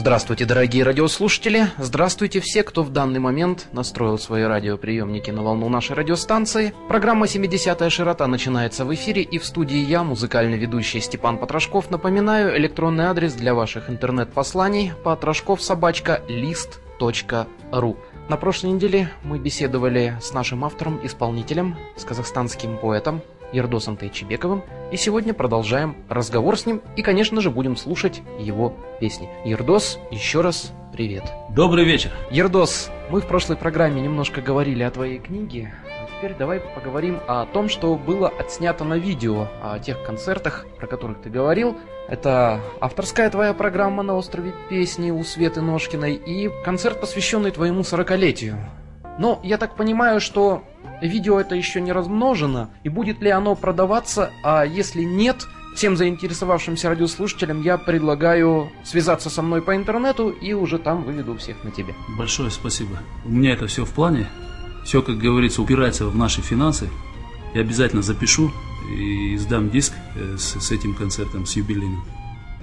Здравствуйте, дорогие радиослушатели! Здравствуйте все, кто в данный момент настроил свои радиоприемники на волну нашей радиостанции. Программа «70-я широта» начинается в эфире, и в студии я, музыкальный ведущий Степан Потрошков, напоминаю электронный адрес для ваших интернет-посланий потрошков собачка лист.ру. На прошлой неделе мы беседовали с нашим автором-исполнителем, с казахстанским поэтом Ердосом Тайчебековым, и сегодня продолжаем разговор с ним и, конечно же, будем слушать его песни. Ердос, еще раз привет. Добрый вечер. Ердос, мы в прошлой программе немножко говорили о твоей книге, а теперь давай поговорим о том, что было отснято на видео, о тех концертах, про которых ты говорил. Это авторская твоя программа на острове песни у Светы Ножкиной и концерт, посвященный твоему сорокалетию. Но я так понимаю, что видео это еще не размножено, и будет ли оно продаваться, а если нет, всем заинтересовавшимся радиослушателям я предлагаю связаться со мной по интернету и уже там выведу всех на тебе. Большое спасибо. У меня это все в плане. Все, как говорится, упирается в наши финансы. Я обязательно запишу и сдам диск э, с, с этим концертом, с юбилейным.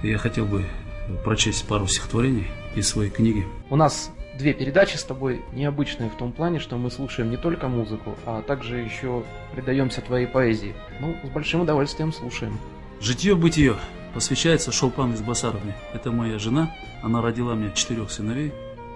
Я хотел бы прочесть пару стихотворений из своей книги. У нас две передачи с тобой необычные в том плане, что мы слушаем не только музыку, а также еще предаемся твоей поэзии. Ну, с большим удовольствием слушаем. Житье-бытие посвящается Шолпан из Басаровны. Это моя жена, она родила мне четырех сыновей.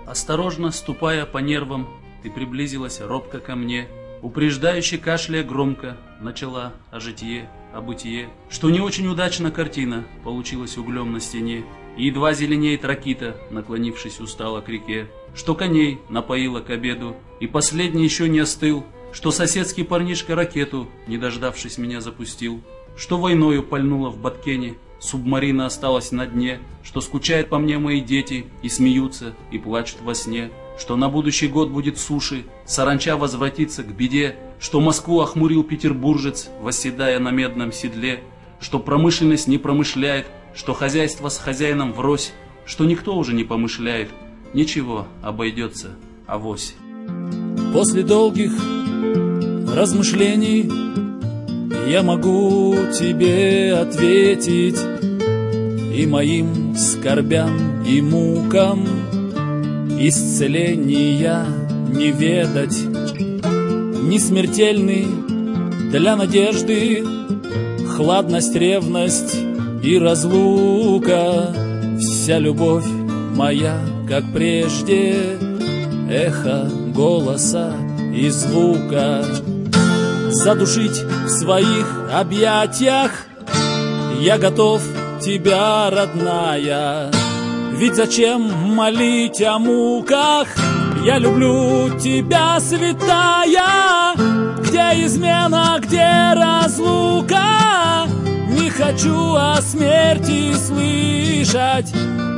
Осторожно, ступая по нервам, ты приблизилась робко ко мне, упреждающе кашляя громко, начала о житие, о бытие, что не очень удачно картина получилась углем на стене, и едва зеленеет ракита, наклонившись устало к реке, что коней напоила к обеду, и последний еще не остыл, что соседский парнишка ракету, не дождавшись меня, запустил, что войною пальнула в Баткене, субмарина осталась на дне, что скучают по мне мои дети и смеются, и плачут во сне, что на будущий год будет суши, саранча возвратится к беде, что Москву охмурил петербуржец, восседая на медном седле, что промышленность не промышляет, что хозяйство с хозяином врозь, что никто уже не помышляет, ничего, обойдется, авось. После долгих размышлений я могу тебе ответить и моим скорбям и мукам исцеления не ведать, не смертельный для надежды хладность, ревность и разлука, вся любовь моя, как прежде, эхо голоса и звука. Задушить в своих объятиях я готов тебя, родная. Ведь зачем молить о муках? Я люблю тебя, святая. Где измена, где разлука? Хочу о смерти слышать.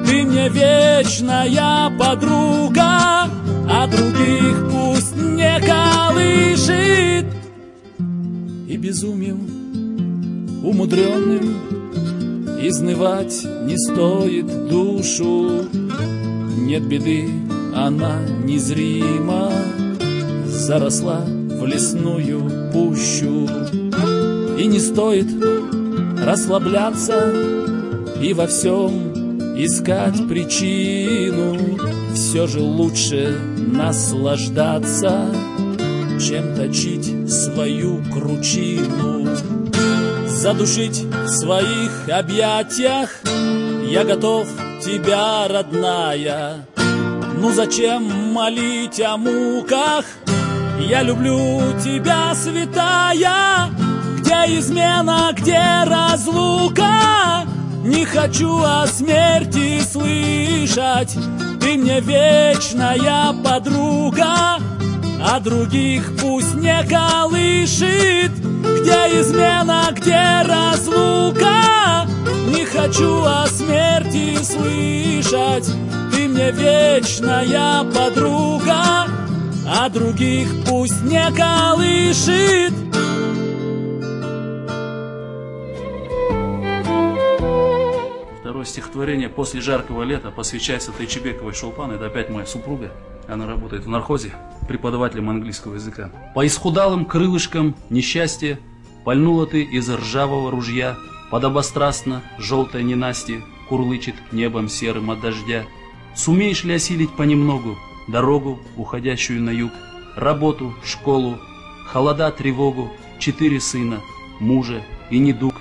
Ты мне вечная подруга А других пусть не колышет. И безумием умудренным Изнывать не стоит душу. Нет беды, она незрима Заросла в лесную пущу. И не стоит расслабляться и во всем искать причину. Все же лучше наслаждаться, чем точить свою кручину. Задушить в своих объятиях я готов тебя, родная. Ну зачем молить о муках? Я люблю тебя, святая. Где измена, где разлука? Не хочу о смерти слышать Ты мне вечная подруга А других пусть не колышет Где измена, где разлука? Не хочу о смерти слышать Ты мне вечная подруга А других пусть не колышет Второе стихотворение «После жаркого лета» посвящается Тайчебековой Шолпан. Это опять моя супруга. Она работает в нархозе, преподавателем английского языка. По исхудалым крылышкам несчастье Пальнула ты из ржавого ружья, Подобострастно желтое ненастье Курлычет небом серым от дождя. Сумеешь ли осилить понемногу дорогу, уходящую на юг, работу, школу, холода, тревогу, четыре сына, мужа и недуг,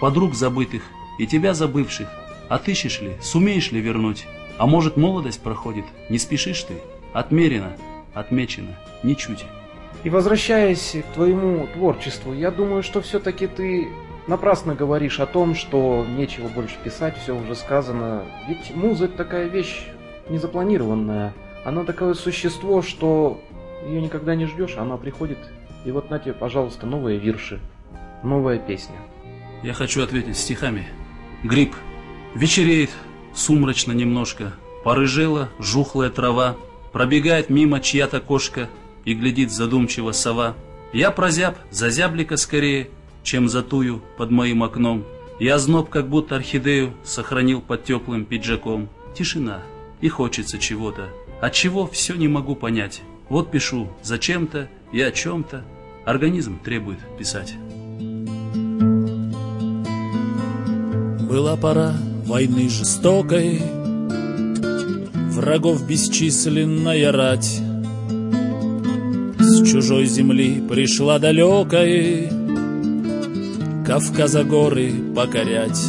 подруг забытых и тебя забывших, отыщешь ли, сумеешь ли вернуть? А может молодость проходит, не спешишь ты? Отмерено, отмечено, ничуть. И возвращаясь к твоему творчеству, я думаю, что все-таки ты напрасно говоришь о том, что нечего больше писать, все уже сказано. Ведь это такая вещь незапланированная. Она такое существо, что ее никогда не ждешь, она приходит. И вот на тебе, пожалуйста, новые вирши, новая песня. Я хочу ответить стихами. Гриб. Вечереет, сумрачно немножко. Порыжела жухлая трава. Пробегает мимо чья-то кошка и глядит задумчиво сова. Я прозяб, зазяблика скорее, чем затую под моим окном. Я зноб, как будто орхидею, сохранил под теплым пиджаком. Тишина, и хочется чего-то. От чего все не могу понять. Вот пишу зачем-то и о чем-то. Организм требует писать. Была пора войны жестокой, Врагов бесчисленная рать. С чужой земли пришла далекой Кавказа горы покорять.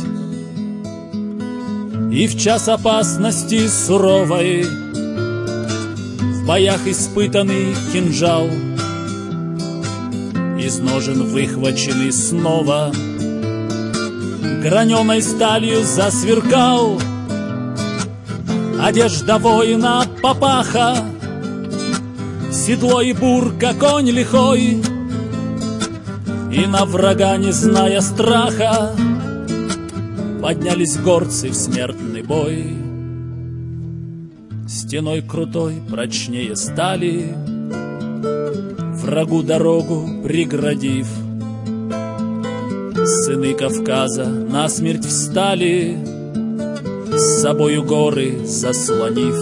И в час опасности суровой В боях испытанный кинжал Из ножен выхваченный снова Граненой сталью засверкал. Одежда воина папаха. Седло и бурка, конь лихой. И на врага, не зная страха Поднялись горцы в смертный бой. Стеной крутой прочнее стали Врагу дорогу преградив Сыны Кавказа насмерть встали С собою горы заслонив.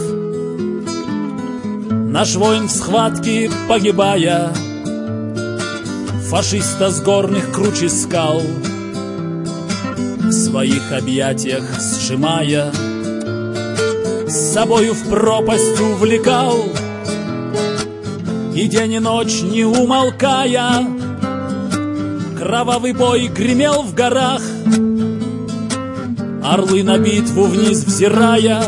Наш воин в схватке погибая Фашиста с горных круче скал — в своих объятиях сжимая, С собою в пропасть увлекал, И день и ночь не умолкая, Кровавый бой гремел в горах, Орлы на битву вниз взирая,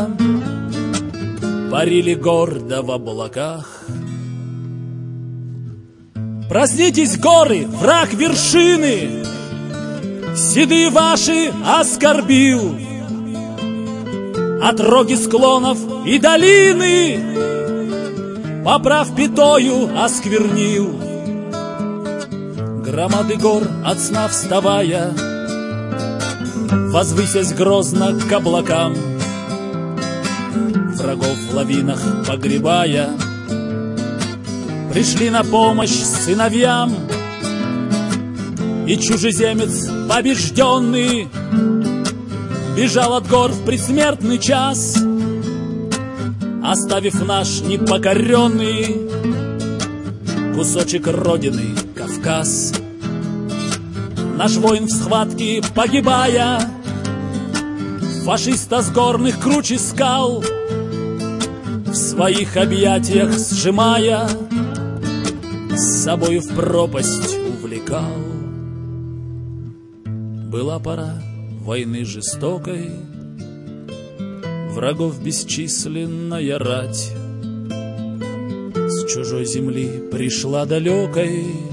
Парили гордо в облаках. Проснитесь, горы, враг вершины! седые ваши оскорбил. Отроги склонов и долины, поправ пятою осквернил. Громады гор от сна вставая, Возвысясь грозно к облакам, Врагов в лавинах погребая, Пришли на помощь сыновьям — и чужеземец побежденный Бежал от гор в предсмертный час Оставив наш непокоренный Кусочек родины Кавказ Наш воин в схватке погибая Фашиста с горных круче скал В своих объятиях сжимая С собою в пропасть увлекал. Была пора войны жестокой, Врагов бесчисленная рать. С чужой земли пришла далекой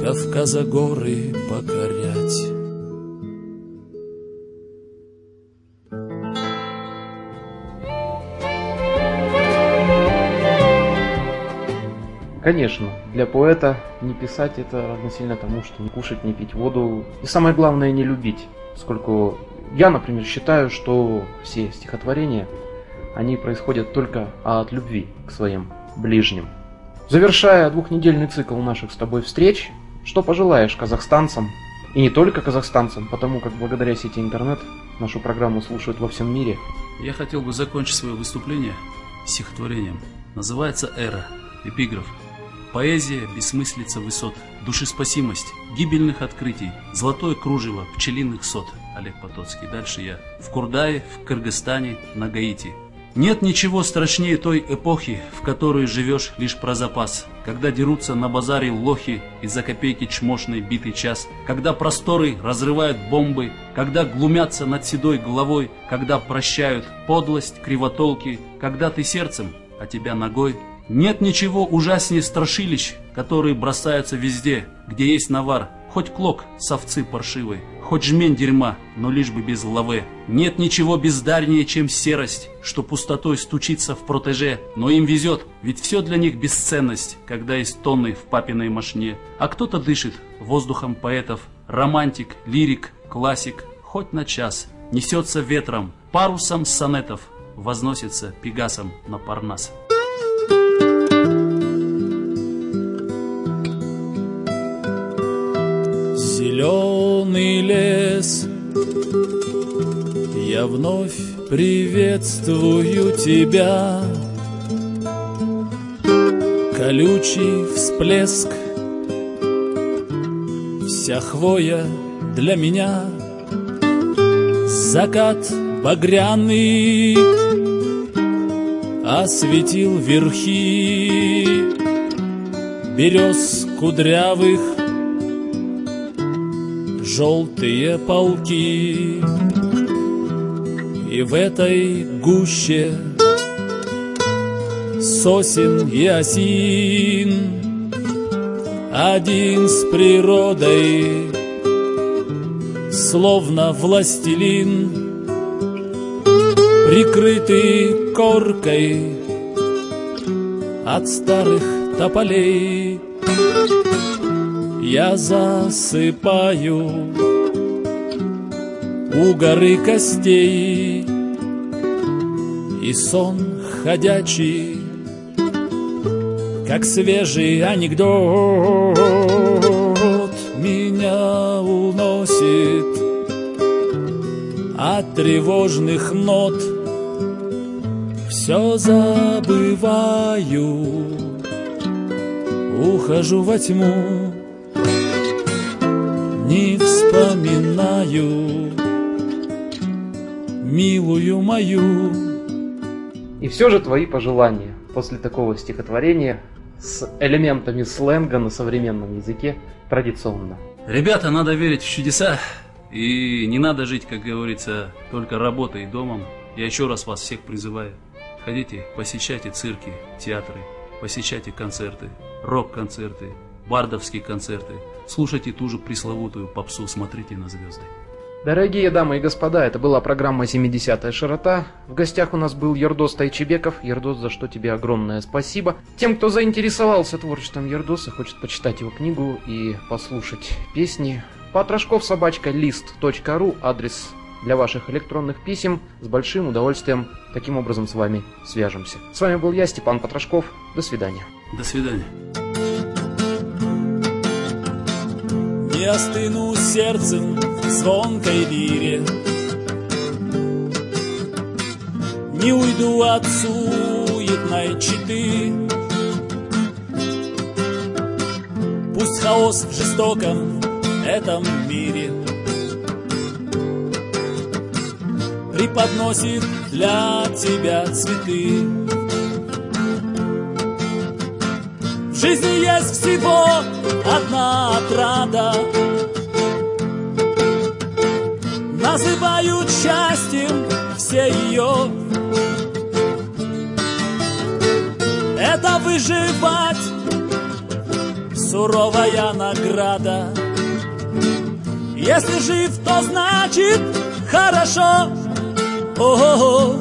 Кавказа горы покорять. Конечно, для поэта не писать это равносильно тому, что не кушать, не пить воду. И самое главное не любить. Поскольку я, например, считаю, что все стихотворения, они происходят только от любви к своим ближним. Завершая двухнедельный цикл наших с тобой встреч, что пожелаешь казахстанцам, и не только казахстанцам, потому как благодаря сети интернет нашу программу слушают во всем мире. Я хотел бы закончить свое выступление стихотворением. Называется «Эра», эпиграф. Поэзия – бессмыслица высот, душеспасимость, гибельных открытий, золотое кружево пчелиных сот. Олег Потоцкий. Дальше я. В Курдае, в Кыргызстане, на Гаити. Нет ничего страшнее той эпохи, в которой живешь лишь про запас, когда дерутся на базаре лохи из-за копейки чмошной битый час, когда просторы разрывают бомбы, когда глумятся над седой головой, когда прощают подлость, кривотолки, когда ты сердцем, а тебя ногой. Нет ничего ужаснее страшилищ, которые бросаются везде, где есть навар, хоть клок с овцы паршивой, Хоть жмень дерьма, но лишь бы без лавы. Нет ничего бездарнее, чем серость, что пустотой стучится в протеже, но им везет, ведь все для них бесценность, когда есть тонны в папиной машине. А кто-то дышит воздухом поэтов, романтик, лирик, классик, хоть на час, несется ветром, парусом сонетов, возносится пегасом на парнас. Зеленый лес. Я вновь приветствую тебя. Колючий всплеск. Вся хвоя для меня. Закат багряный Осветил верхи Берез кудрявых желтые полки. И в этой гуще сосен и осин Один с природой, словно властелин Прикрытый коркой от старых тополей я засыпаю у горы костей. И сон ходячий, как свежий анекдот Меня уносит от тревожных нот. Все забываю, ухожу во тьму не вспоминаю милую мою. И все же твои пожелания после такого стихотворения с элементами сленга на современном языке традиционно. Ребята, надо верить в чудеса. И не надо жить, как говорится, только работой и домом. Я еще раз вас всех призываю. Ходите, посещайте цирки, театры, посещайте концерты, рок-концерты, бардовские концерты. Слушайте ту же пресловутую попсу, смотрите на звезды. Дорогие дамы и господа, это была программа «70-я широта». В гостях у нас был Ердос Тайчебеков. Ердос, за что тебе огромное спасибо. Тем, кто заинтересовался творчеством Ердоса, хочет почитать его книгу и послушать песни, Патрашков собачка лист.ру адрес для ваших электронных писем. С большим удовольствием таким образом с вами свяжемся. С вами был я, Степан Патрашков. До свидания. До свидания. Не остыну сердцем в звонкой лире. Не уйду от суетной читы. Пусть хаос в жестоком этом мире Преподносит для тебя цветы В жизни есть всего одна отрада. Называют счастьем все ее. Это выживать суровая награда. Если жив, то значит хорошо. О-о-о,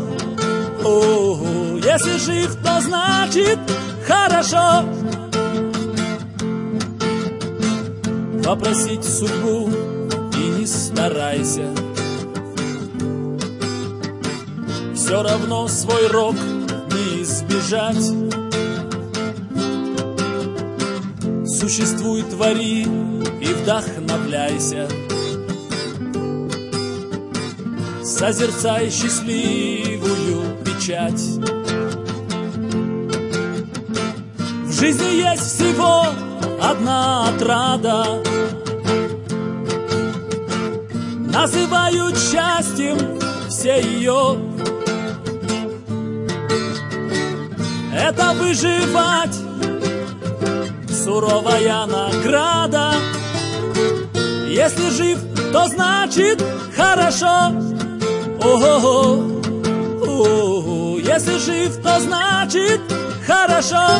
о-о-о. Если жив, то значит хорошо Попросить судьбу и не старайся. Все равно свой рок не избежать. Существуй, твори и вдохновляйся. Созерцай счастливую печать. Жизни есть всего одна отрада. Называют счастьем все ее. Это выживать Суровая награда. Если жив, то значит хорошо. Ого-го. Если жив, то значит хорошо